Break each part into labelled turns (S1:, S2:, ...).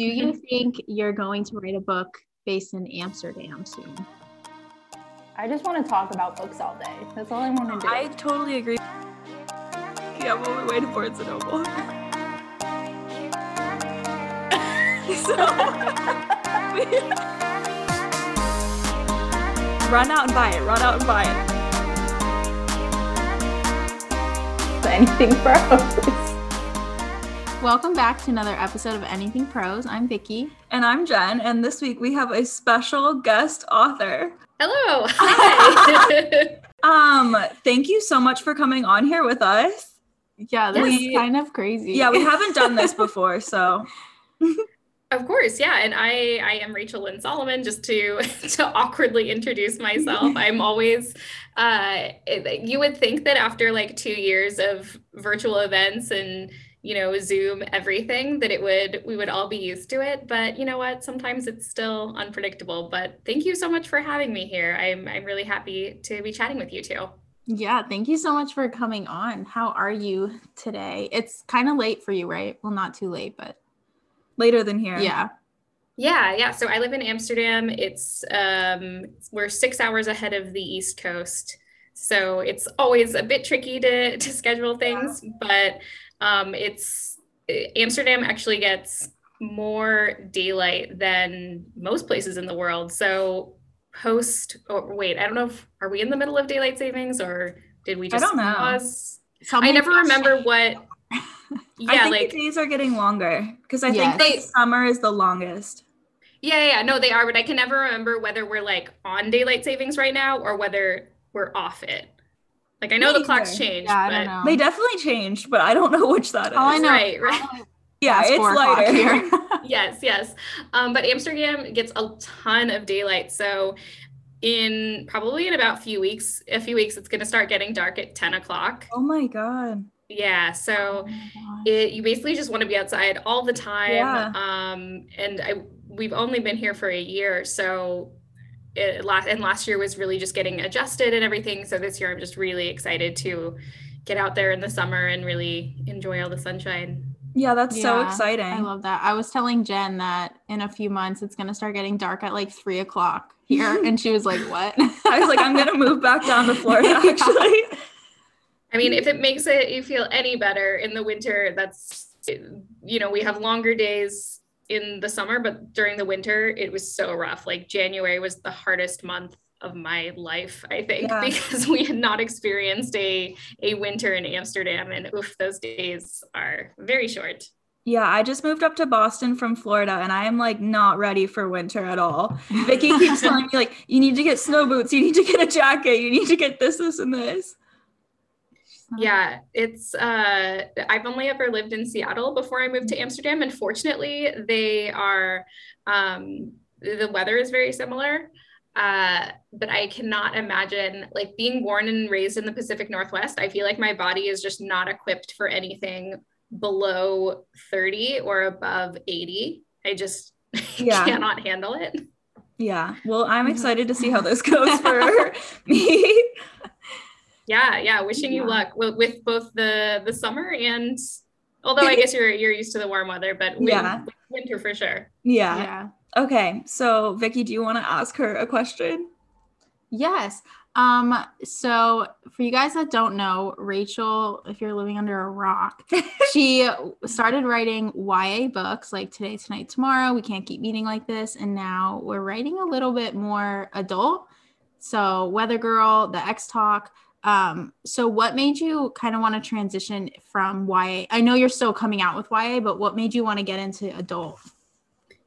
S1: Do you mm-hmm. think you're going to write a book based in Amsterdam soon?
S2: I just want to talk about books all day. That's all I want to do.
S3: I totally agree. Yeah, well, we're waiting for it to noble. so, run out and buy it. Run out and buy it.
S2: anything pros.
S1: Welcome back to another episode of Anything Pros. I'm Vicky.
S3: And I'm Jen. And this week we have a special guest author.
S4: Hello. Hi.
S3: um, thank you so much for coming on here with us.
S1: Yeah, this we, is kind of crazy.
S3: Yeah, we haven't done this before, so
S4: Of course, yeah, and I I am Rachel Lynn Solomon. Just to to awkwardly introduce myself, I'm always. Uh, you would think that after like two years of virtual events and you know zoom everything that it would we would all be used to it. But you know what? Sometimes it's still unpredictable. But thank you so much for having me here. I'm i'm really happy to be chatting with you too.
S1: Yeah thank you so much for coming on. How are you today? It's kind of late for you right? Well not too late but
S3: later than here.
S1: Yeah.
S4: Yeah yeah. So i live in amsterdam. It's um we're six hours ahead of the east coast. So it's always a bit tricky to to schedule things yeah. but um, it's Amsterdam actually gets more daylight than most places in the world. So post or wait, I don't know if are we in the middle of daylight savings or did we just
S3: I don't know. pause?
S4: I never remember what
S3: yeah, like days are getting longer because I yes. think they, summer is the longest.
S4: Yeah, yeah, no, they are, but I can never remember whether we're like on daylight savings right now or whether we're off it. Like I know the clocks changed. Yeah, I don't know.
S3: They definitely changed, but I don't know which that is.
S1: All I know,
S4: right, right.
S3: Yeah, it's lighter
S4: here. yes, yes. Um, but Amsterdam gets a ton of daylight, so in probably in about a few weeks, a few weeks, it's going to start getting dark at ten o'clock.
S3: Oh my god.
S4: Yeah, so oh it you basically just want to be outside all the time. Yeah. Um, and I we've only been here for a year, so it last and last year was really just getting adjusted and everything. So this year I'm just really excited to get out there in the summer and really enjoy all the sunshine.
S3: Yeah, that's yeah, so exciting. I
S1: love that. I was telling Jen that in a few months it's gonna start getting dark at like three o'clock here, and she was like, "What?"
S3: I was like, "I'm gonna move back down to Florida." Actually,
S4: I mean, if it makes it you feel any better in the winter, that's you know we have longer days in the summer, but during the winter, it was so rough. Like January was the hardest month of my life, I think, yeah. because we had not experienced a a winter in Amsterdam, and oof, those days are very short.
S3: Yeah, I just moved up to Boston from Florida and I am like not ready for winter at all. Vicky keeps telling me like you need to get snow boots, you need to get a jacket, you need to get this, this, and this.
S4: Yeah, it's uh I've only ever lived in Seattle before I moved to Amsterdam and fortunately they are um the weather is very similar. Uh but I cannot imagine like being born and raised in the Pacific Northwest. I feel like my body is just not equipped for anything below 30 or above 80. I just yeah. cannot handle it.
S3: Yeah. Well, I'm excited to see how this goes for me
S4: yeah yeah wishing yeah. you luck with, with, both the the summer and although i guess you're you're used to the warm weather but win, yeah. winter for sure.
S3: Yeah. Yeah. Okay so vicky do you want to ask her a question?
S1: Yes um so for you guys that don't know rachel if you're living under a rock she started writing ya books like today tonight tomorrow we can't keep meeting like this and now we're writing a little bit more adult. So weather girl the ex talk um, so what made you kind of want to transition from YA? I know you're still coming out with YA, but what made you want to get into adult?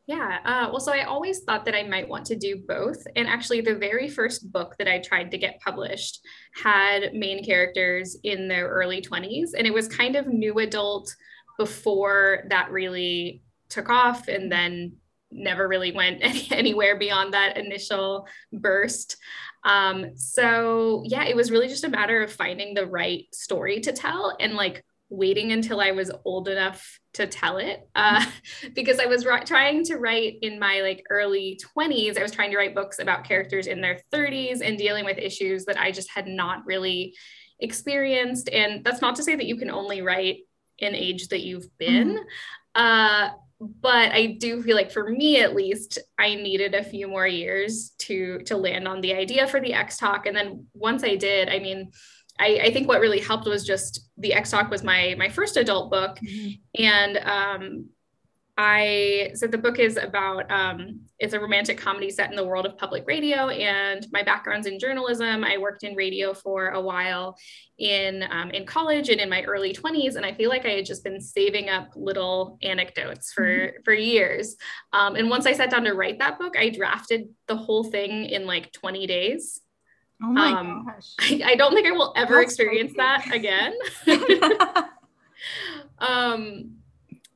S4: Yeah, uh, well, so I always thought that I might want to do both. And actually, the very first book that I tried to get published had main characters in their early 20s. And it was kind of new adult before that really took off and then never really went anywhere beyond that initial burst. Um, so yeah, it was really just a matter of finding the right story to tell and like waiting until I was old enough to tell it. Uh, because I was trying to write in my like early 20s, I was trying to write books about characters in their 30s and dealing with issues that I just had not really experienced. And that's not to say that you can only write in age that you've been. Mm-hmm. Uh, but I do feel like for me at least, I needed a few more years to to land on the idea for the Ex Talk. And then once I did, I mean, I, I think what really helped was just the Ex Talk was my my first adult book, mm-hmm. and um, I so the book is about um, it's a romantic comedy set in the world of public radio, and my background's in journalism. I worked in radio for a while in um, in college and in my early twenties, and I feel like I had just been saving up little anecdotes for mm-hmm. for years. Um, and once I sat down to write that book, I drafted the whole thing in like twenty days.
S1: Oh my um,
S4: gosh! I, I, don't think I will ever That's experience that again. um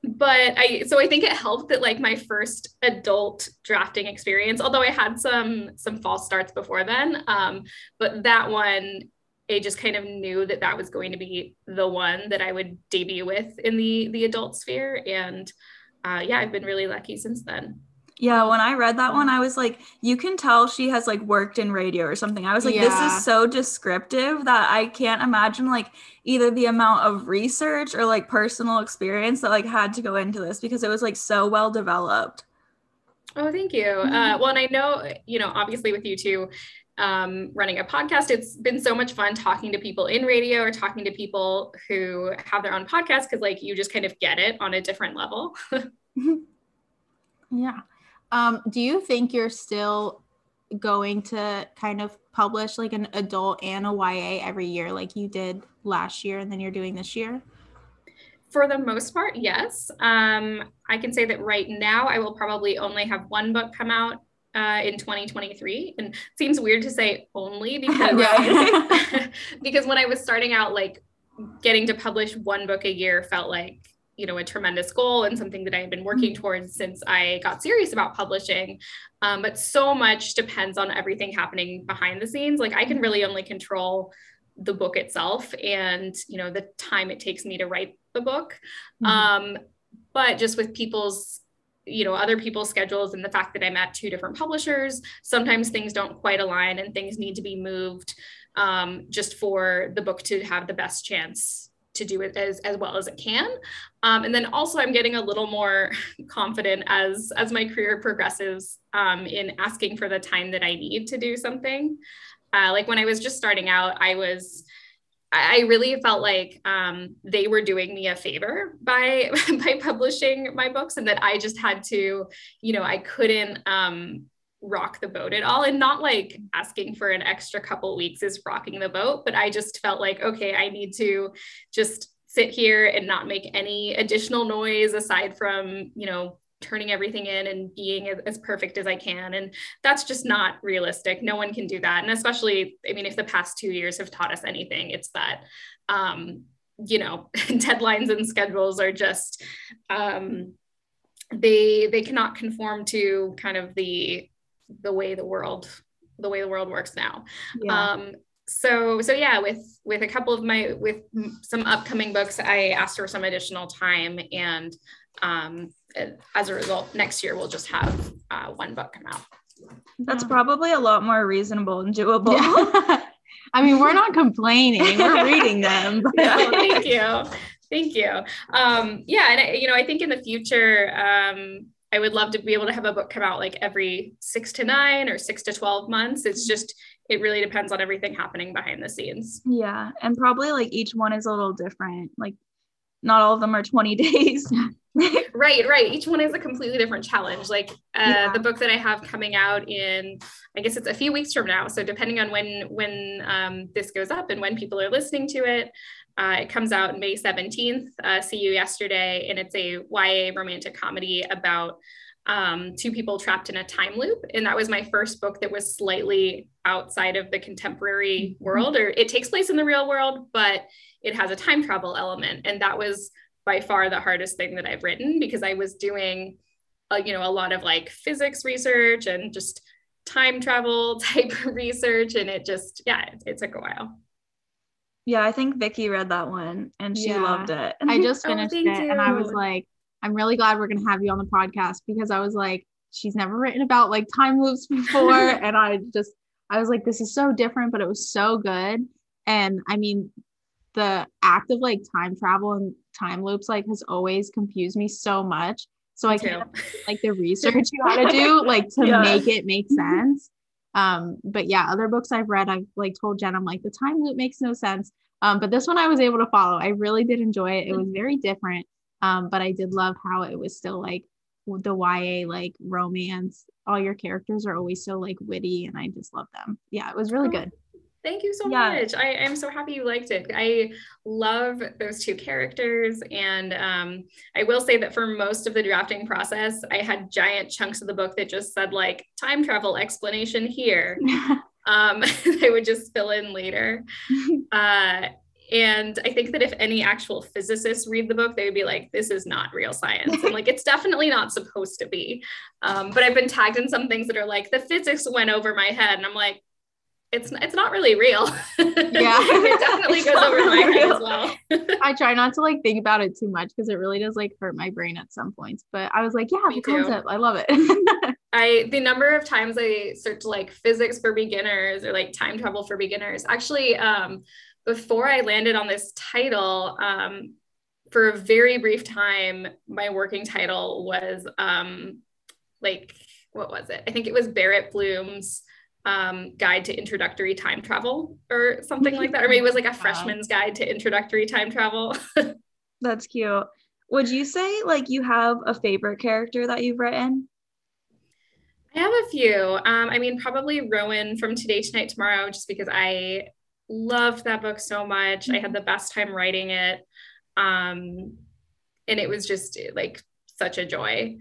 S4: but I so I think it helped that like my first adult drafting experience, although I had some some false starts before then, um, but that one I just kind of knew that that was going to be the one that I would debut with in the the adult sphere, and uh, yeah, I've been really lucky since then.
S3: Yeah, when I read that one, I was like, you can tell she has like worked in radio or something. I was like, yeah. this is so descriptive that I can't imagine like either the amount of research or like personal experience that like had to go into this because it was like so well developed.
S4: Oh, thank you. Uh, mm-hmm. well, and I know, you know, obviously with you too, um, running a podcast, it's been so much fun talking to people in radio or talking to people who have their own podcast because like you just kind of get it on a different level.
S1: yeah. Um, do you think you're still going to kind of publish like an adult and a YA every year, like you did last year, and then you're doing this year?
S4: For the most part, yes. Um, I can say that right now I will probably only have one book come out uh, in 2023 and seems weird to say only because because when I was starting out like getting to publish one book a year felt like you know a tremendous goal and something that I had been working mm-hmm. towards since I got serious about publishing. Um, but so much depends on everything happening behind the scenes. Like I can really only control the book itself and you know the time it takes me to write the book. Mm-hmm. Um, but just with people's you know other people's schedules and the fact that i'm at two different publishers sometimes things don't quite align and things need to be moved um, just for the book to have the best chance to do it as, as well as it can. Um, and then also I'm getting a little more confident as, as my career progresses um, in asking for the time that I need to do something. Uh, like when I was just starting out, I was, I really felt like um, they were doing me a favor by by publishing my books, and that I just had to, you know, I couldn't um, rock the boat at all. And not like asking for an extra couple weeks is rocking the boat but i just felt like okay i need to just sit here and not make any additional noise aside from you know turning everything in and being as perfect as i can. And that's just not realistic. No one can do that. And especially i mean if the past two years have taught us anything it's that um you know deadlines and schedules are just um they they cannot conform to kind of the the way the world the way the world works now. Yeah. um so so yeah with with a couple of my with some upcoming books i asked for some additional time and um as a result next year we'll just have uh, one book come out.
S3: That's probably a lot more reasonable and doable. Yeah.
S1: i mean we're not complaining. We're reading them.
S4: Yeah, thank you. Thank you. Um yeah and I, you know i think in the future um I would love to be able to have a book come out like every six to nine or six to 12 months. It's mm-hmm. just, it really depends on everything happening behind the scenes.
S3: Yeah. And probably like each one is a little different. Like not all of them are 20 days.
S4: right, right. Each one is a completely different challenge. Like uh, yeah. the book that I have coming out in, I guess it's a few weeks from now. So depending on when when um, this goes up and when people are listening to it, uh, it comes out May 17th. Uh, see you yesterday, and it's a YA romantic comedy about um, two people trapped in a time loop. And that was my first book that was slightly outside of the contemporary mm-hmm. world, or it takes place in the real world, but it has a time travel element. And that was by far the hardest thing that I've written because I was doing, uh, you know, a lot of like physics research and just time travel type research. And it just, yeah, it, it took a while.
S3: Yeah, I think Vicky read that one and she yeah. loved it.
S1: I just oh, finished oh, it you. and I was like, I'm really glad we're gonna have you on the podcast because I was like, she's never written about like time loops before. and I just I was like, this is so different, but it was so good. And I mean, the act of like time travel and time loops like has always confused me so much. So I can't like the research you had to do like to yeah. make it make sense. Um, but yeah, other books I've read, I've like told Jen, I'm like, the time loop makes no sense. Um, but this one I was able to follow. I really did enjoy it. It was very different. Um, but I did love how it was still like the YA like romance. All your characters are always so like witty, and I just love them. Yeah, it was really oh, good.
S4: Thank you so yeah. much. I, am so happy you liked it. I love those two characters. And um, I will say that for most of the drafting process, I had giant chunks of the book that just said, like, time travel explanation here. um, I would just fill in later. Uh, and I think that if any actual physicists read the book, they would be like, this is not real science. And like, it's definitely not supposed to be. Um, but I've been tagged in some things that are like, the physics went over my head. And I'm like, it's it's not really real. Yeah, it definitely goes over my head as well.
S1: I try not to like think about it too much because it really does like hurt my brain at some points. But I was like, yeah, Me the too. concept, I love it.
S4: I the number of times I searched like physics for beginners or like time travel for beginners. Actually, um, before I landed on this title, um, for a very brief time, my working title was um, like what was it? I think it was Barrett Bloom's um, guide to introductory time travel or something like that. Or maybe it was like a freshman's guide to introductory time travel.
S3: That's cute. Would you say like you have a favorite character that you've written?
S4: I have a few. Um, I mean, probably Rowan from Today, Tonight, Tomorrow, just because I loved that book so much. I had the best time writing it. Um, and it was just like such a joy.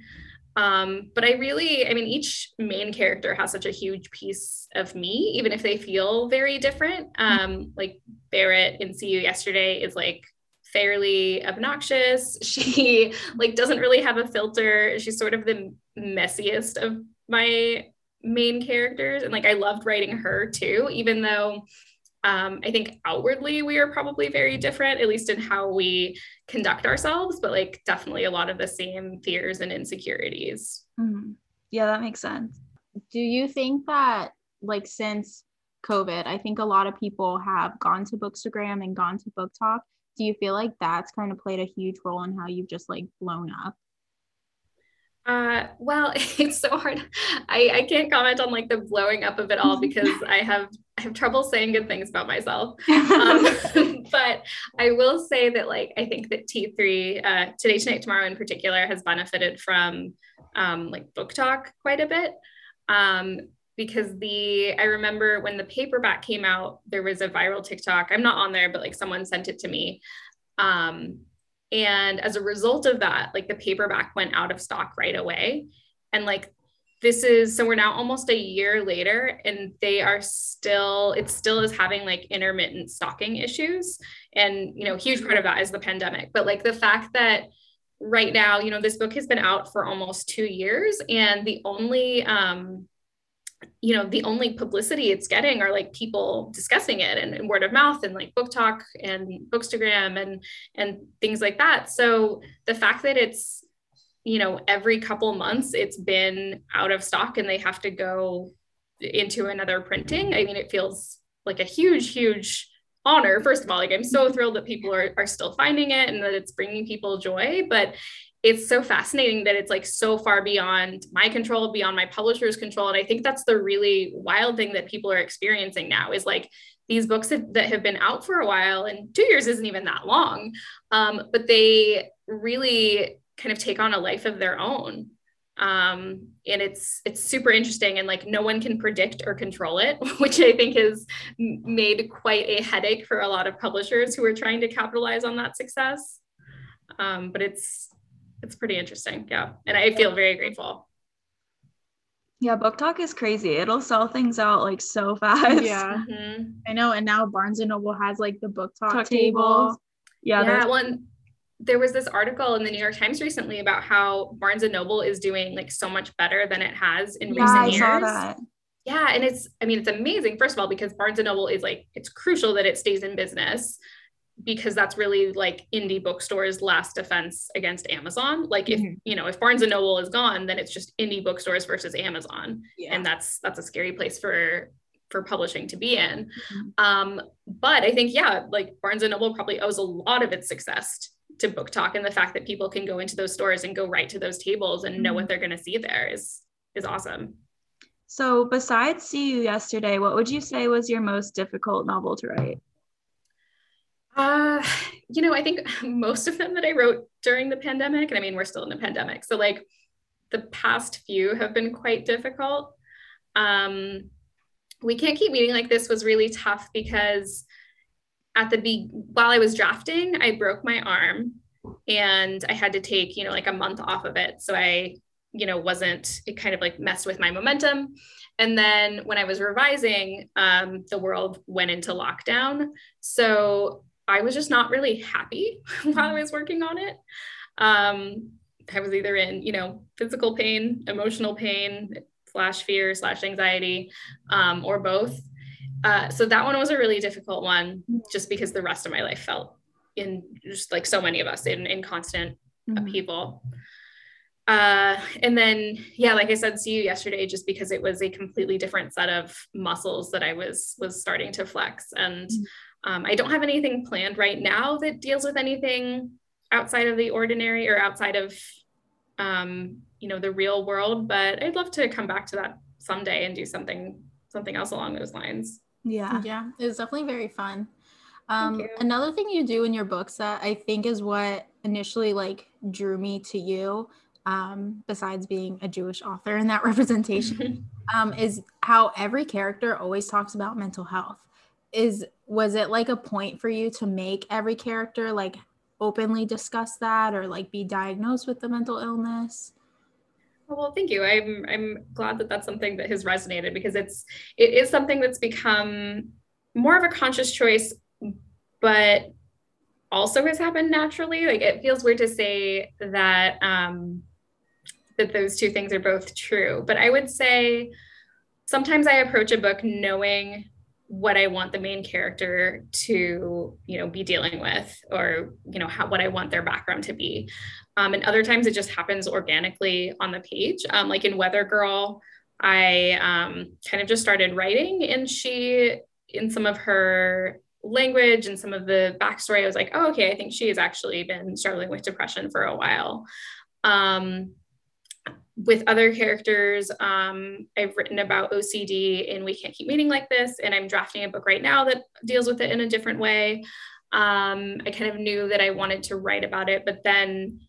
S4: Um, but I really, I mean, each main character has such a huge piece of me, even if they feel very different. Um, like Barrett in See You Yesterday is like fairly obnoxious. She like doesn't really have a filter. She's sort of the messiest of my main characters. And like I loved writing her too, even though um, I think outwardly we are probably very different, at least in how we conduct ourselves, but like definitely a lot of the same fears and insecurities.
S3: Mm-hmm. Yeah, that makes sense.
S1: Do you think that, like, since COVID, I think a lot of people have gone to Bookstagram and gone to BookTok. Do you feel like that's kind of played a huge role in how you've just like blown up?
S4: Uh, well, it's so hard. I, I can't comment on like the blowing up of it all because I have I have trouble saying good things about myself. Um, but I will say that like I think that T3 uh, today, tonight, tomorrow in particular has benefited from um, like Talk quite a bit. Um, because the I remember when the paperback came out, there was a viral TikTok. I'm not on there, but like someone sent it to me. Um, and as a result of that, like the paperback went out of stock right away. And like this is so we're now almost a year later and they are still it still is having like intermittent stocking issues and you know huge part of that is the pandemic but like the fact that right now you know this book has been out for almost two years and the only um you know the only publicity it's getting are like people discussing it and, and, word of mouth and like BookTok and bookstagram and and things like that. So the fact that it's you know every couple months it's been out of stock and they have to go into another printing i mean it feels like a huge huge honor. First of all like i'm so thrilled that people are, are still finding it and that it's bringing people joy but it's so fascinating that it's like so far beyond my control, beyond my publisher's control. And I think that's the really wild thing that people are experiencing now is like these books that, that have been out for a while and two years isn't even that long. Um, but they really kind of take on a life of their own. Um, and it's it's super interesting and like no one can predict or control it which i think has made quite a headache for a lot of publishers who are trying to capitalize on that success um, but it's it's pretty interesting. Yeah. And I feel very grateful.
S3: Yeah, BookTok is crazy. It'll sell things out like so fast.
S1: Yeah. Mm-hmm. I know. And now Barnes and Noble has like the BookTok Talk table.
S4: Yeah. Yeah. One there was this article in the New York Times recently about how Barnes and Noble is doing like so much better than it has in yeah, recent I years. Saw that. Yeah, and it's I mean it's amazing first of all because Barnes and Noble is like it's crucial that it stays in business because that's really like indie bookstores last defense against amazon like if mm-hmm. you know if barnes and noble is gone then it's just indie bookstores versus amazon yeah. and that's that's a scary place for for publishing to be in mm-hmm. um but i think yeah like barnes and noble probably owes a lot of its success to BookTok and the fact that people can go into those stores and go right to those tables and know what mm-hmm. they're going to see there is is awesome.
S3: So besides See You Yesterday, what would you say was your most difficult novel to write?
S4: Uh, you know, I think most of them that I wrote during the pandemic, and I mean, we're still in the pandemic. So like the past few have been quite difficult. Um, we can't keep meeting like this was really tough because at the be while I was drafting, I broke my arm and I had to take, you know, like a month off of it. So I, you know, wasn't, it kind of like messed with my momentum. And then when I was revising, um, the world went into lockdown. So I was just not really happy while I was working on it. Um, I was either in, you know, physical pain, emotional pain, slash fear, slash anxiety, um, or both. Uh, so that one was a really difficult one just because the rest of my life felt in just like so many of us in, in constant mm-hmm. upheaval. Uh, and then, yeah, like I said, see you yesterday, just because it was a completely different set of muscles that I was was starting to flex. And mm-hmm. Um, I don't have anything planned right now that deals with anything outside of the ordinary or outside of, um, you know, the real world. But I'd love to come back to that someday and do something something else along those lines.
S1: Yeah. Yeah. It was definitely very fun. Um, another thing you do in your books that I think is what initially like drew me to you, um, besides being a Jewish author and that representation, um, is how every character always talks about mental health. Is was it like a point for you to make every character like openly discuss that or like be diagnosed with the mental illness?
S4: Well, thank you. I'm I'm glad that that's something that has resonated because it's it is something that's become more of a conscious choice, but also has happened naturally. Like it feels weird to say that um, that those two things are both true, but I would say sometimes I approach a book knowing what I want the main character to, you know, be dealing with, or you know, how what I want their background to be. Um, and other times it just happens organically on the page. Um, like in Weather Girl, I um, kind of just started writing, and she, in some of her language and some of the backstory, I was like, oh, okay, I think she has actually been struggling with depression for a while. Um, with other characters, um, I've written about OCD and We Can't Keep Meeting Like This, and I'm drafting a book right now that deals with it in a different way. Um, I kind of knew that I wanted to write about it, but then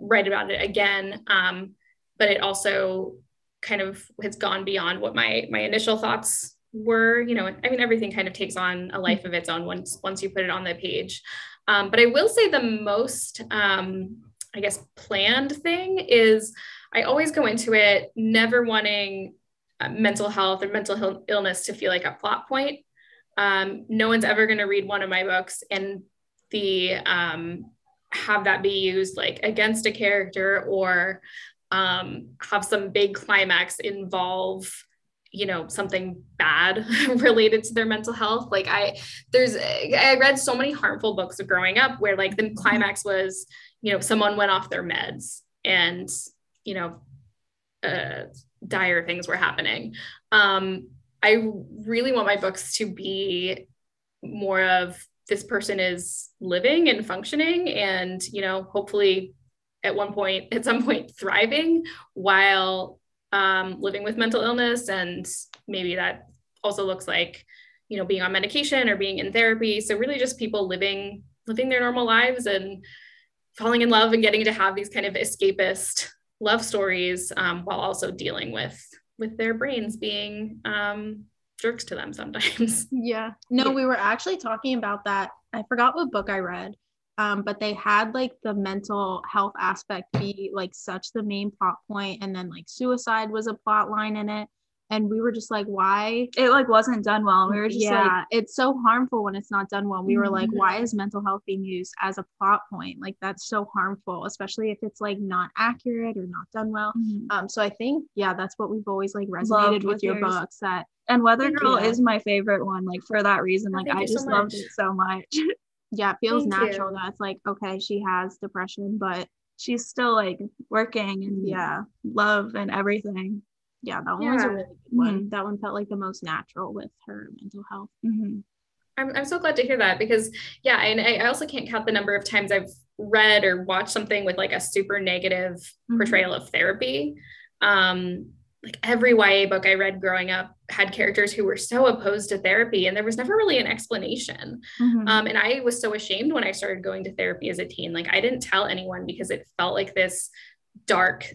S4: write about it again. Um, but it also kind of has gone beyond what my my initial thoughts were. You know, I mean, everything kind of takes on a life of its own once once you put it on the page. Um, but I will say the most, um, I guess, planned thing is I always go into it never wanting uh, mental health or mental illness to feel like a plot point. Um, no one's ever going to read one of my books and the um, have that be used like against a character or um, have some big climax involve you know something bad related to their mental health like i there's i read so many harmful books growing up where like the climax was you know someone went off their meds and you know uh, dire things were happening. Um, i really want my books to be more of this person is living and functioning and you know hopefully at one point at some point thriving while um, living with mental illness. And maybe that also looks like you know being on medication or being in therapy. So really just people living living their normal lives and falling in love and getting to have these kind of escapist love stories um, while also dealing with with their brains being um, jerks to them sometimes.
S1: Yeah. No, we were actually talking about that. I forgot what book I read. Um, but they had like the mental health aspect be like such the main plot point, and then like suicide was a plot line in it and we were just like why
S3: it like wasn't done well we were just yeah like,
S1: it's so harmful when it's not done well we were like mm-hmm. why is mental health being used as a plot point like that's so harmful especially if it's like not accurate or not done well mm-hmm. um so i think yeah that's what we've always like resonated with, with your yours. books that
S3: and weather girl you. is my favorite one like for that reason like i just so loved it so much
S1: yeah it feels Thank natural you. that's like okay she has depression but
S3: she's still like working and yeah love and everything
S1: yeah, that one yeah. was a really good one. Mm-hmm. That one felt like the most natural with her mental health.
S3: Mm-hmm.
S4: I'm, I'm so glad to hear that because yeah and I also can't count the number of times i've read or watched something with like a super negative mm-hmm. portrayal of therapy um like every YA book I read growing up had characters who were so opposed to therapy, and there was never really an explanation. Mm-hmm. Um, and I was so ashamed when I started going to therapy as a teen. Like I didn't tell anyone because it felt like this dark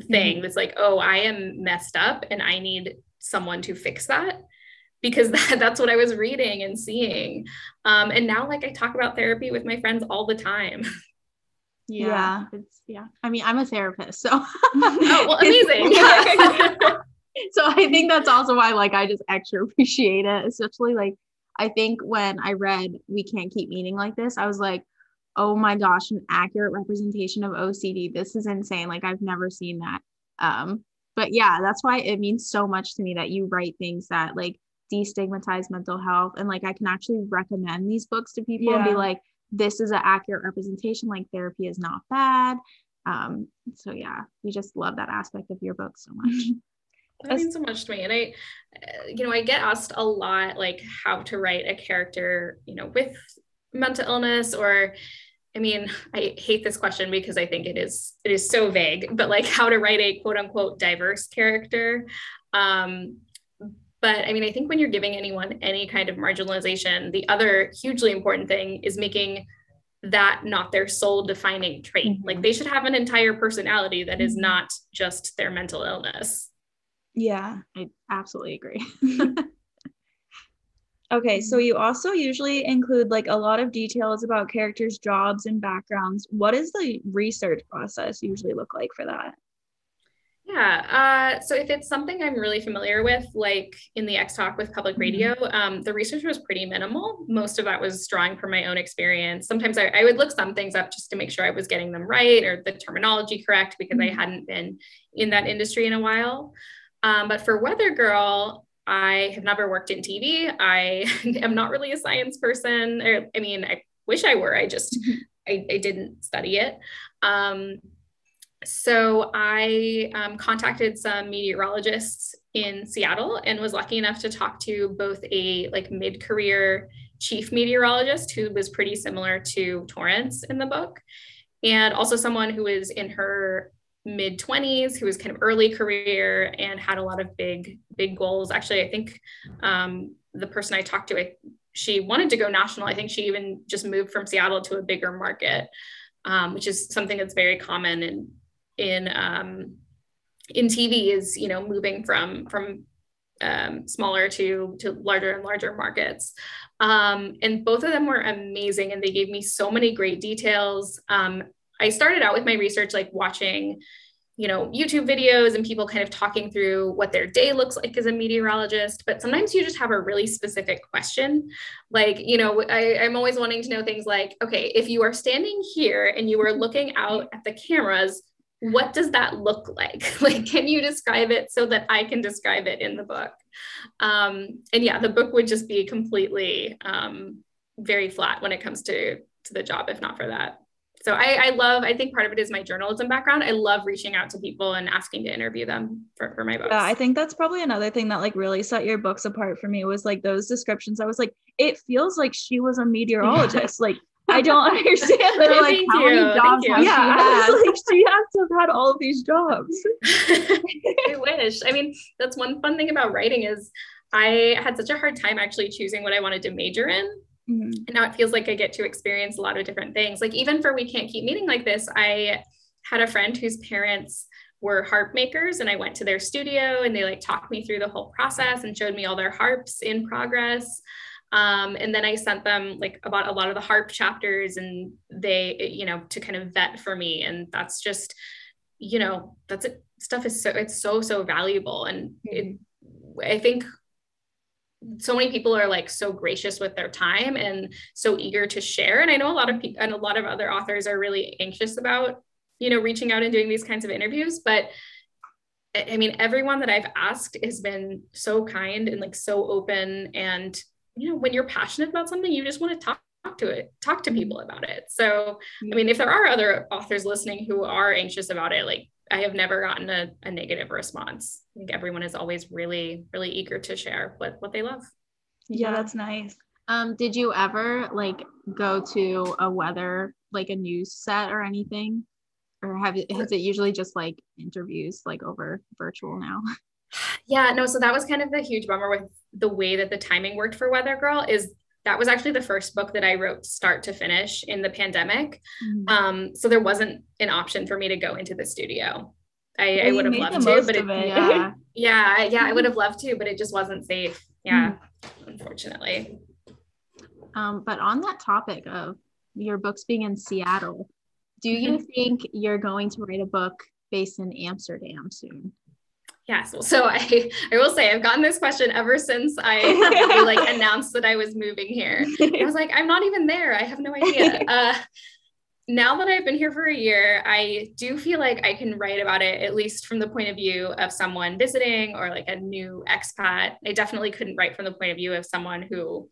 S4: thing mm-hmm. that's like, oh, I am messed up and I need someone to fix that because that, that's what I was reading and seeing. Um, and now, like, I talk about therapy with my friends all the time.
S1: Yeah. yeah. It's, yeah. I mean, I'm a therapist, so.
S4: oh, well, amazing.
S1: so I think that's also why, like, I just extra appreciate it, especially like, I think when I read We Can't Keep Meeting Like This, I was like, oh my gosh, an accurate representation of OCD. This is insane. Like, I've never seen that. Um, but yeah, that's why it means so much to me that you write things that like destigmatize mental health and like i can actually recommend these books to people yeah. and be like this is an accurate representation like therapy is not bad um so yeah we just love that aspect of your book so much
S4: that means so much to me and i uh, you know i get asked a lot like how to write a character you know with mental illness or I mean, I hate this question because I think it is it is so vague, but like how to write a quote unquote diverse character. Um, but I mean, I think when you're giving anyone any kind of marginalization, the other hugely important thing is making that not their sole defining trait. Mm-hmm. Like they should have an entire personality that is mm-hmm. not just their mental illness.
S1: Yeah, I absolutely agree.
S3: okay, so you also usually include like a lot of details about characters' jobs and backgrounds. What does the research process usually look like for that?
S4: Yeah. Uh, so if it's something I'm really familiar with, like in the Ex Talk with public mm-hmm. radio, um, the research was pretty minimal. Most of that was drawing from my own experience. Sometimes I, I, would look some things up just to make sure I was getting them right or the terminology correct because I mm-hmm. hadn't been in that industry in a while. Um, but for Weather Girl, I have never worked in TV. I am not really a science person. Or, I mean, I wish I were. I just, mm-hmm. I, I didn't study it. Um, so I um, contacted some meteorologists in Seattle and was lucky enough to talk to both a like mid-career chief meteorologist who was pretty similar to Torrance in the book, and also someone who was in her mid 20s who was kind of early career and had a lot of big big goals actually i think um, the person i talked to I, she wanted to go national i think she even just moved from seattle to a bigger market um, which is something that's very common in in um, in TV is you know moving from from um, smaller to to larger and larger markets. Um, and both of them were amazing, and they gave me so many great details. I started out with my research like watching you know youtube videos and people kind of talking through what their day looks like as a meteorologist but sometimes you just have a really specific question like you know I, i'm always wanting to know things like okay if you are standing here and you are looking out at the cameras what does that look like? like, can you describe it so that I can describe it in the book? Um, and yeah, the book would just be completely um, very flat when it comes to to the job, if not for that. So I, I love, I think part of it is my journalism background. I love reaching out to people and asking to interview them for, for my books.
S3: Yeah, I think that's probably another thing that like really set your books apart for me was like those descriptions. I was like, it feels like she was a meteorologist. like I don't understand. They're like, how you. many jobs yeah, she had? like, she has to have had all of these jobs.
S4: I wish. I mean, that's one fun thing about writing is I had such a hard time actually choosing what I wanted to major in. Mm-hmm. And now it feels like I get to experience a lot of different things. Like even for We Can't Keep Meeting Like This, I had a friend whose parents were harp makers and I went to their studio and they like talked me through the whole process and showed me all their harps in progress. Um, and then I sent them like about a lot of the harp chapters and they, you know, to kind of vet for me. And that's just, you know, that's it. Stuff is so, it's so, so valuable. And it, I think so many people are like so gracious with their time and so eager to share. And I know a lot of people and a lot of other authors are really anxious about, you know, reaching out and doing these kinds of interviews. But I mean, everyone that I've asked has been so kind and like so open and you know, when you're passionate about something, you just want to talk to it talk to people about it so i mean if there are other authors listening who are anxious about it like i have never gotten a, a negative response i think everyone is always really really eager to share what what they love
S3: yeah that's nice
S1: Um, did you ever like go to a weather like a news set or anything? Or have it has it usually just like interviews like over virtual now?
S4: Yeah, no, so that was kind of the huge bummer with the way that the timing worked for Weather Girl is that was actually the first book that I wrote start to finish in the pandemic. Mm-hmm. Um, so there wasn't an option for me to go into the studio. I, well, I would have loved to, but it, it. yeah, yeah, yeah, I would have loved to, but it just wasn't safe. Yeah, mm-hmm. unfortunately.
S1: Um, but on that topic of your books being in Seattle, do you mm-hmm. think you're going to write a book based in Amsterdam soon?
S4: Yes. So I, I will say I've gotten this question ever since I like announced that I was moving here. I was like, I'm not even there. I have no idea. Uh, now that I've been here for a year, I do feel like I can write about it, at least from the point of view of someone visiting or like a new expat. I definitely couldn't write from the point of view of someone who,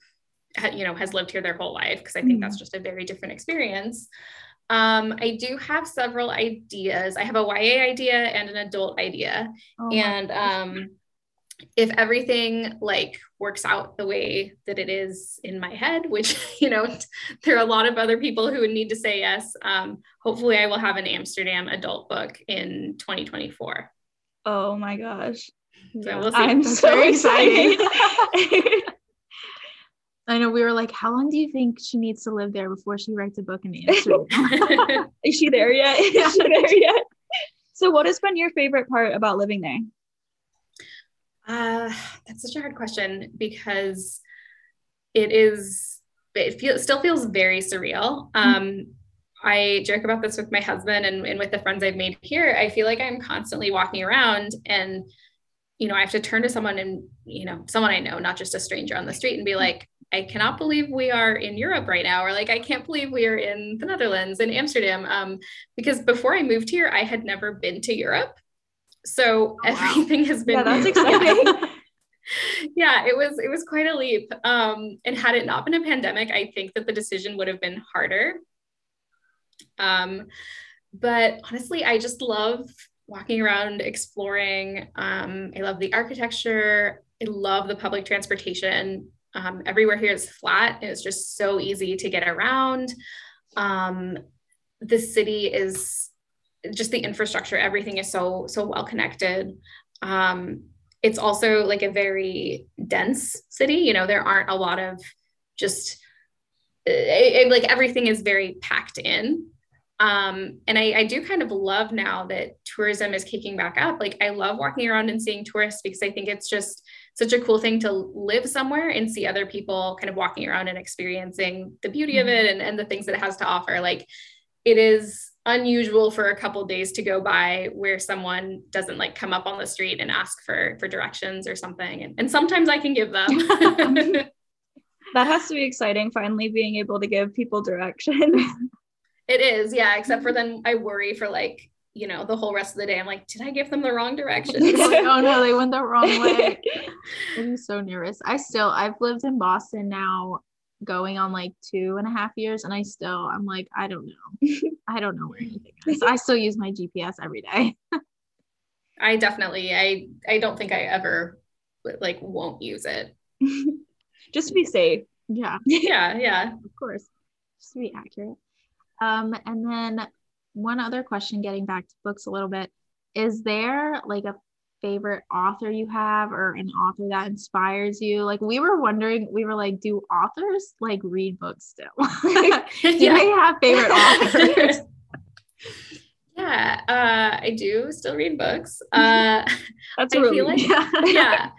S4: you know, has lived here their whole life, because I think mm that's just a very different experience. Um, I do have several ideas. I have a YA idea and an adult idea. Oh and um, if everything like works out the way that it is in my head, which, you know, there are a lot of other people who would need to say yes, um, hopefully I will have an Amsterdam adult book in 2024.
S3: Oh my gosh.
S1: So we'll I'm so excited. I know we were like, how long do you think she needs to live there before she writes a book in Amsterdam?
S3: Is she there yet? Is she there yet? So, what has been your favorite part about living there?
S4: Uh, that's such a hard question because it is. It feels still feels very surreal. Mm-hmm. Um, I joke about this with my husband and, and with the friends I've made here. I feel like I'm constantly walking around and you know, I have to turn to someone and, you know, someone I know, not just a stranger on the street and be like, I cannot believe we are in Europe right now, or like, I can't believe we are in the Netherlands, in Amsterdam. Um, because before I moved here, I had never been to Europe. So oh, everything has been.
S3: Yeah, that's exciting.
S4: yeah, it was it was quite a leap. Um, and had it not been a pandemic, I think that the decision would have been harder. Um, but honestly, I just love walking around, exploring. Um, I love the architecture. I love the public transportation um, everywhere here is flat. It's just so easy to get around. Um, the city is just the infrastructure, everything is so, so well connected. Um, it's also like a very dense city. You know, there aren't a lot of just it, it, like everything is very packed in. Um, and I, I do kind of love now that tourism is kicking back up. Like I love walking around and seeing tourists because I think it's just such a cool thing to live somewhere and see other people kind of walking around and experiencing the beauty mm-hmm. of it and, and the things that it has to offer. Like it is unusual for a couple days to go by where someone doesn't like come up on the street and ask for for directions or something and, and sometimes i can give them
S3: that has to be exciting finally being able to give people directions
S4: it is yeah except for then i worry for like you know, the whole rest of the day, I'm like, did I give them the wrong directions?
S1: oh no, they went the wrong way. I'm so nervous. I still, I've lived in Boston now going on like two and a half years, and I still, I'm like, I don't know. I don't know where anything is. I still use my GPS every day.
S4: I definitely, I, I don't think I ever like won't use it.
S3: Just to be safe.
S1: Yeah.
S4: Yeah. Yeah.
S1: Of course. Just to be accurate. Um, and then one other question getting back to books a little bit. Is there like a favorite author you have or an author that inspires you? Like we were wondering we were like do authors like read books still? Do yeah. they have favorite authors?
S4: Yeah uh, i do still read books. Uh,
S3: that's I really,
S4: like yeah. yeah.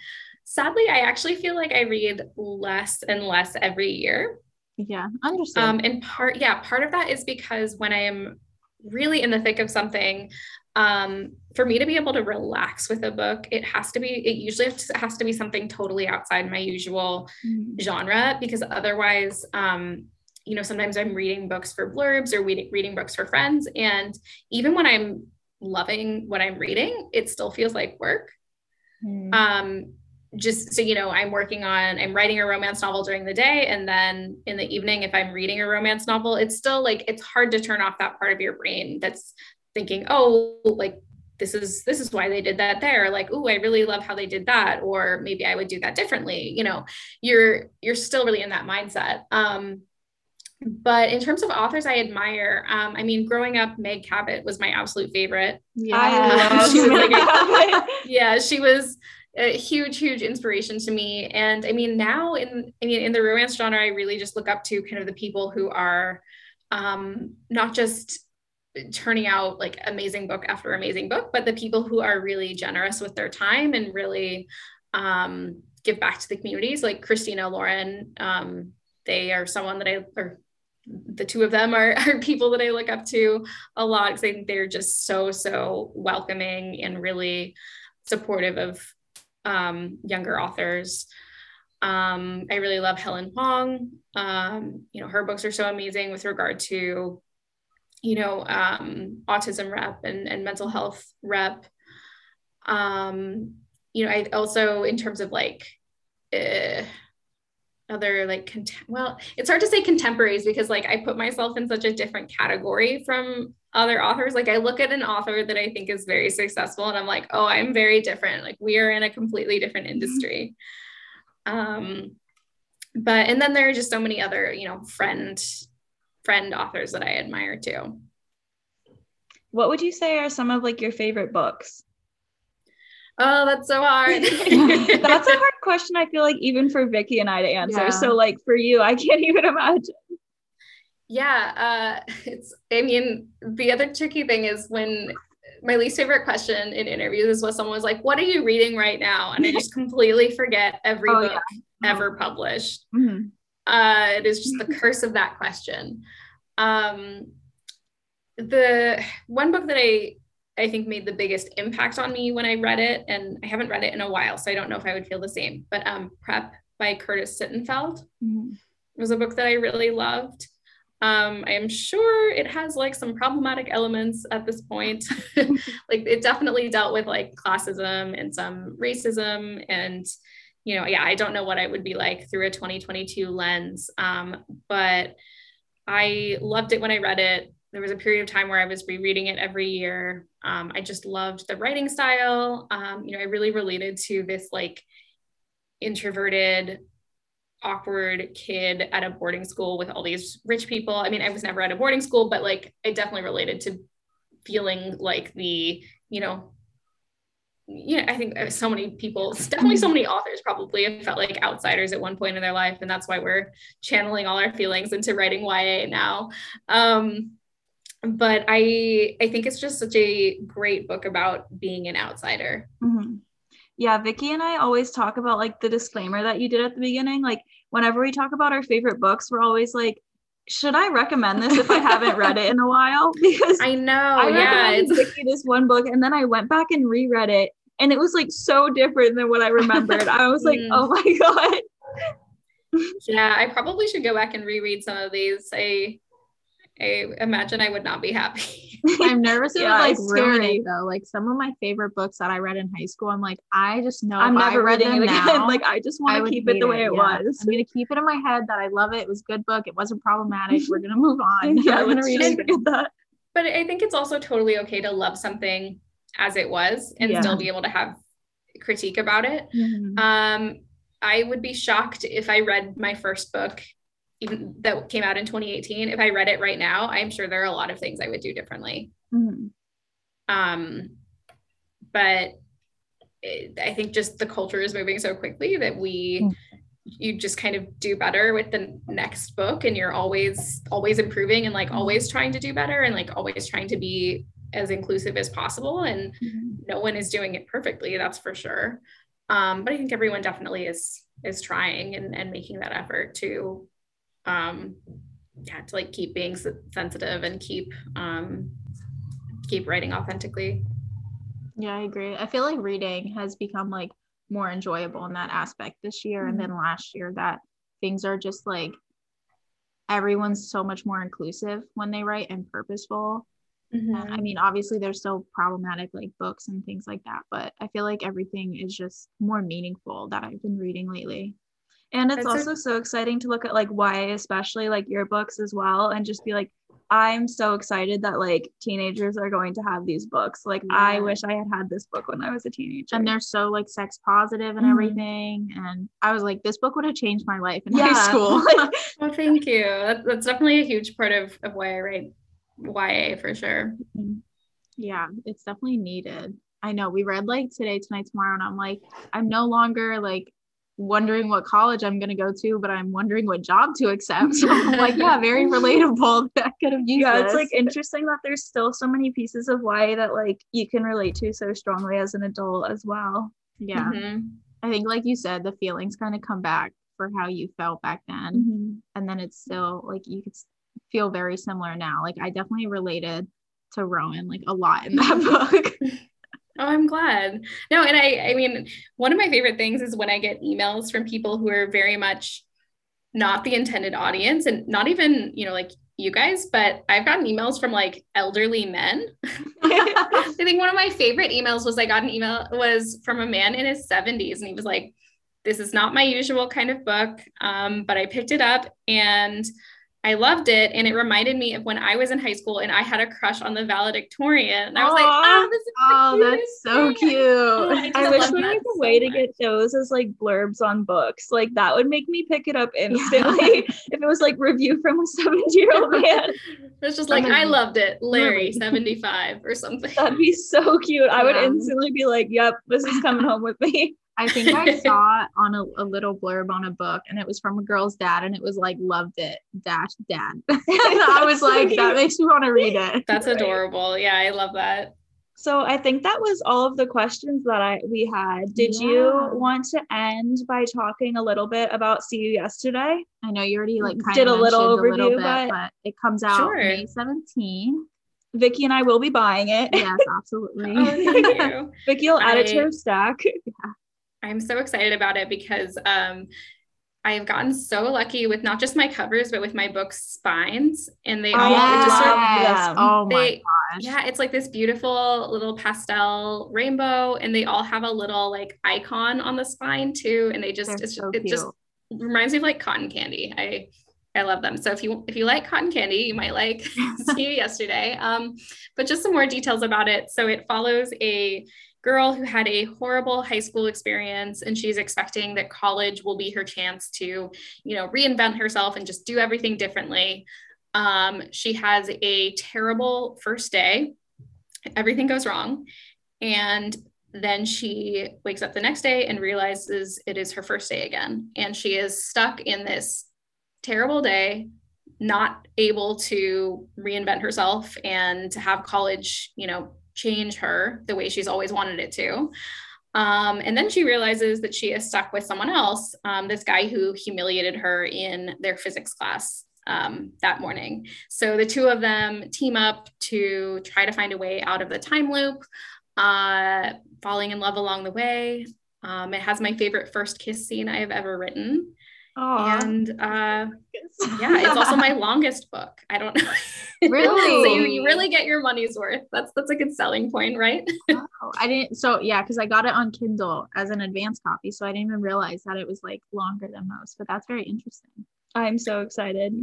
S4: Sadly i actually feel like i read less and less every year.
S1: Yeah understand
S4: um and part yeah part of that is because when i am really in the thick of something um, for me to be able to relax with a book it has to be it usually has to be something totally outside my usual mm-hmm. genre because otherwise um, you know sometimes i'm reading books for blurbs or reading, reading books for friends and even when i'm loving what i'm reading it still feels like work mm-hmm. um, just so you know i'm working on i'm writing a romance novel during the day and then in the evening if i'm reading a romance novel it's still like it's hard to turn off that part of your brain that's thinking oh like this is this is why they did that there. Like oh i really love how they did that or maybe i would do that differently. You know you're you're still really in that mindset. Um but in terms of authors I admire, um, I mean, growing up, Meg Cabot was my absolute favorite.
S1: Yeah,
S4: she was like a, yeah, she was a huge, huge inspiration to me. And I mean, now in I mean, in the romance genre, I really just look up to kind of the people who are um, not just turning out like amazing book after amazing book, but the people who are really generous with their time and really um, give back to the communities, like Christina Lauren. Um, they are someone that I or the two of them are, are people that I look up to a lot because I think they're just so, so welcoming and really supportive of um, younger authors. Um, I really love Helen Hoang. Um, you know, her books are so amazing with regard to, you know, um, autism rep and, and mental health rep. Um, you know, I also, in terms of like, uh, other like cont- well it's hard to say contemporaries because like i put myself in such a different category from other authors like i look at an author that i think is very successful and i'm like oh i'm very different like we are in a completely different mm-hmm. industry um but and then there are just so many other you know friend friend authors that i admire too
S3: what would you say are some of like your favorite books
S4: Oh, that's so hard.
S3: that's a hard question. I feel like even for Vicky and I to answer. Yeah. So like for you, I can't even imagine.
S4: Yeah, uh, it's. I mean, the other tricky thing is when my least favorite question in interviews is when someone was like, "What are you reading right now?" and I just completely forget every oh, book yeah. ever published. Mm-hmm. Uh, it is just the curse of that question. Um, the one book that I I think made the biggest impact on me when I read it. And I haven't read it in a while, so I don't know if I would feel the same. But um, Prep by Curtis Sittenfeld mm-hmm. was a book that I really loved. Um, I am sure it has like some problematic elements at this point. like it definitely dealt with like classism and some racism and you know, yeah, I don't know what I would be like through a 2022 lens. Um, but I loved it when I read it there was a period of time where I was rereading it every year. Um, I just loved the writing style. Um, you know, I really related to this like introverted, awkward kid at a boarding school with all these rich people. I mean, I was never at a boarding school, but like I definitely related to feeling like the, you know, yeah, I think uh, so many people, definitely so many authors probably have felt like outsiders at one point in their life. And that's why we're channeling all our feelings into writing YA now. Um, but I I think it's just such a great book about being an outsider.
S3: Mm-hmm. Yeah, Vicky and I always talk about like the disclaimer that you did at the beginning. Like whenever we talk about our favorite books, we're always like, should I recommend this if I haven't read it in a while? Because
S4: I know, I yeah,
S3: Vicky this one book, and then I went back and reread it, and it was like so different than what I remembered. I was like, mm. oh my god.
S4: yeah, I probably should go back and reread some of these. I I imagine I would not be happy.
S1: I'm nervous it yeah, like ruin it though. Like some of my favorite books that I read in high school, I'm like, I just know
S3: I'm never reading it again. Now, like I just want to keep it the way it, it yeah. was.
S1: I'm gonna keep it in my head that I love it. It was a good book. It wasn't problematic. We're gonna move on. yeah, I'm gonna read it.
S4: That. But I think it's also totally okay to love something as it was and yeah. still be able to have critique about it. Mm-hmm. Um, I would be shocked if I read my first book even that came out in 2018 if i read it right now i'm sure there are a lot of things i would do differently mm-hmm. um but it, i think just the culture is moving so quickly that we mm-hmm. you just kind of do better with the next book and you're always always improving and like always trying to do better and like always trying to be as inclusive as possible and mm-hmm. no one is doing it perfectly that's for sure um, but i think everyone definitely is is trying and, and making that effort to um yeah to like keep being sensitive and keep um keep writing authentically
S1: yeah i agree i feel like reading has become like more enjoyable in that aspect this year mm-hmm. and then last year that things are just like everyone's so much more inclusive when they write and purposeful mm-hmm. and, i mean obviously there's still problematic like books and things like that but i feel like everything is just more meaningful that i've been reading lately
S3: and it's also so exciting to look at like why, especially like your books as well, and just be like, I'm so excited that like teenagers are going to have these books. Like yeah. I wish I had had this book when I was a teenager.
S1: And they're so like sex positive and mm-hmm. everything. And I was like, this book would have changed my life in yeah. high school.
S4: well, thank you. That's, that's definitely a huge part of, of why I write YA for sure.
S1: Mm-hmm. Yeah, it's definitely needed. I know we read like today, tonight, tomorrow, and I'm like, I'm no longer like wondering what college I'm going to go to, but I'm wondering what job to accept. So I'm like, yeah, very relatable. I could have used
S3: Yeah,
S1: this.
S3: it's like interesting that there's still so many pieces of why that like you can relate to so strongly as an adult as well.
S1: Yeah. Mm-hmm. I think like you said, the feelings kind of come back for how you felt back then. Mm-hmm. And then it's still like you could feel very similar now. Like I definitely related to Rowan like a lot in that book.
S4: Oh, I'm glad. No, and I I mean, one of my favorite things is when I get emails from people who are very much not the intended audience and not even, you know, like you guys, but I've gotten emails from like elderly men. I think one of my favorite emails was I got an email was from a man in his 70s and he was like, this is not my usual kind of book, um, but I picked it up and I loved it. And it reminded me of when I was in high school and I had a crush on the valedictorian. And I was Aww. like, oh, this is
S1: oh, that's so cute. Oh,
S3: I, I wish we had a way so to get those as like blurbs on books. Like that would make me pick it up instantly if it was like review from a 70 year old man.
S4: It's just oh like, I loved it. Larry, 75 or something.
S3: That'd be so cute. I would instantly be like, yep, this is coming home with me.
S1: I think I saw on a, a, little blurb on a book and it was from a girl's dad and it was like loved it dash dad. I was like that makes me want to read it.
S4: That's adorable. Yeah, I love that.
S3: So I think that was all of the questions that I we had. Did yeah. you want to end by talking a little bit about See You Yesterday?
S1: I know you already like mm, did a little overview, a little bit, but, but, it comes out sure. May 17th.
S3: Vicky and I will be buying it.
S1: Yes, absolutely.
S4: oh, thank you.
S3: Vicky will add it to her stack.
S4: Yeah. I'm so excited about it because um, I have gotten so lucky with not just my covers, but with my book's spines. And they all
S1: yes. just sort of, oh my gosh.
S4: Yeah, it's like this beautiful little pastel rainbow, and they all have a little like icon on the spine too. And they just it's, so it just reminds me of like cotton candy. I I love them. So if you if you like cotton candy, you might like see you yesterday. Um, but just some more details about it. So it follows a girl who had a horrible high school experience and she's expecting that college will be her chance to you know reinvent herself and just do everything differently. Um, she has a terrible first day. Everything goes wrong. And then she wakes up the next day and realizes it is her first day again. And she is stuck in this terrible day not able to reinvent herself and to have college you know change her the way she's always wanted it to. Um, and then she realizes that she is stuck with someone else, um, this guy who humiliated her in their physics class um, that morning. So the two of them team up to try to find a way out of the time loop, uh, falling in love along the way. Um, it has my favorite first kiss scene I have ever written. Aww. And uh, yeah, it's also my longest book. I don't know.
S1: Really?
S4: so you, you really get your money's worth. That's that's a good selling point, right?
S1: oh, I didn't. So yeah, because I got it on Kindle as an advance copy, so I didn't even realize that it was like longer than most. But that's very interesting.
S3: I'm so excited.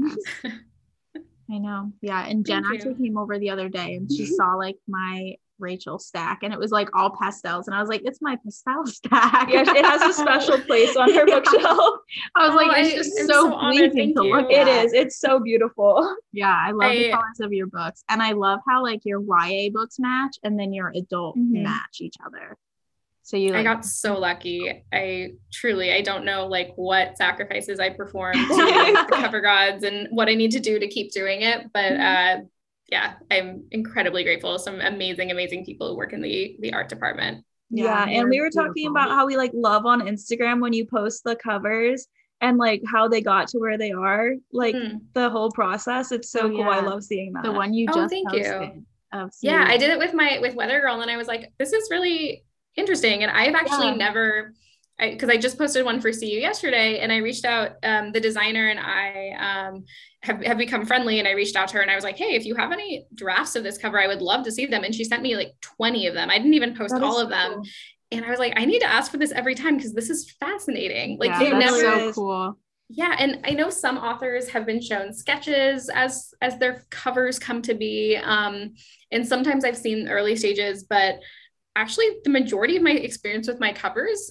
S1: I know. Yeah, and Jen Thank actually you. came over the other day and she saw like my Rachel stack and it was like all pastels and I was like it's my pastel stack
S3: yeah it has a special place on her yeah. bookshelf
S1: I was oh, like it's just I, so, so pleasing to look
S3: at it is it's so beautiful
S1: yeah I love I, the colors of your books and I love how like your YA books match and then your adult mm-hmm. match each other so you
S4: like, I got so lucky. I truly I don't know like what sacrifices I performed to the cover gods and what I need to do to keep doing it, but mm-hmm. uh yeah, I'm incredibly grateful. Some amazing, amazing people who work in the the art department.
S3: Yeah, yeah and we were beautiful. talking about how we like love on Instagram when you post the covers and like how they got to where they are, like mm. the whole process. It's so oh, cool. Yeah. I love seeing that.
S1: The one you oh, just thank you.
S4: Yeah, I did it with my with Weather Girl, and I was like, this is really interesting. And I've actually yeah. never because I, I, just posted one for See You yesterday, and I reached out. Um, the designer and I um, have, have become friendly, and I reached out to her and I was like, "Hey, if you have any drafts of this cover, I would love to see them." And she sent me like twenty of them. I didn't even post all of them, and I was like, "I need to ask for this every time because this is fascinating." Like
S1: yeah, they never. So cool.
S4: yeah and i know some authors have been shown sketches as as their covers come to be um, and sometimes i've seen early stages but actually the majority of my experience with my covers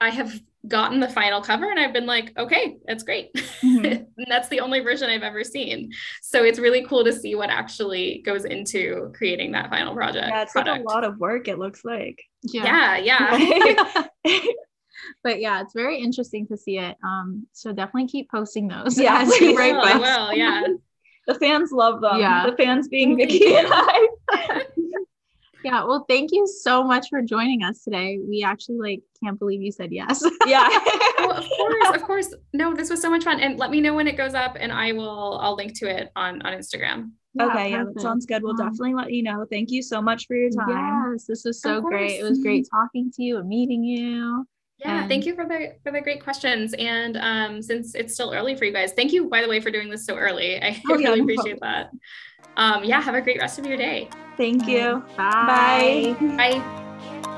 S4: i have gotten the final cover and i've been like okay that's great mm-hmm. and that's the only version i've ever seen so it's really cool to see what actually goes into creating that final project
S3: yeah it's product. like a lot of work it looks like
S4: yeah yeah,
S1: yeah. but yeah, it's very interesting to see it. Um, so definitely keep posting those. Yeah, as you
S4: write books. Will, yeah.
S3: the fans love them. Yeah, the fans being Vicky and I.
S1: yeah, well, thank you so much for joining us today. We actually like can't believe you said yes.
S3: yeah.
S4: oh, of course, of course. No, this was so much fun. And let me know when it goes up and I will I'll link to it on on Instagram.
S3: Yeah, okay, yeah, that sounds good. We'll um, definitely let you know. Thank you so much for your time.
S1: Yes, this was so great. It was great talking to you and meeting you.
S4: Yeah, and thank you for the for the great questions. And um, since it's still early for you guys, thank you by the way for doing this so early. I oh, really appreciate that. Um, yeah, have a great rest of your day.
S3: Thank you.
S1: Bye.
S4: Bye. Bye.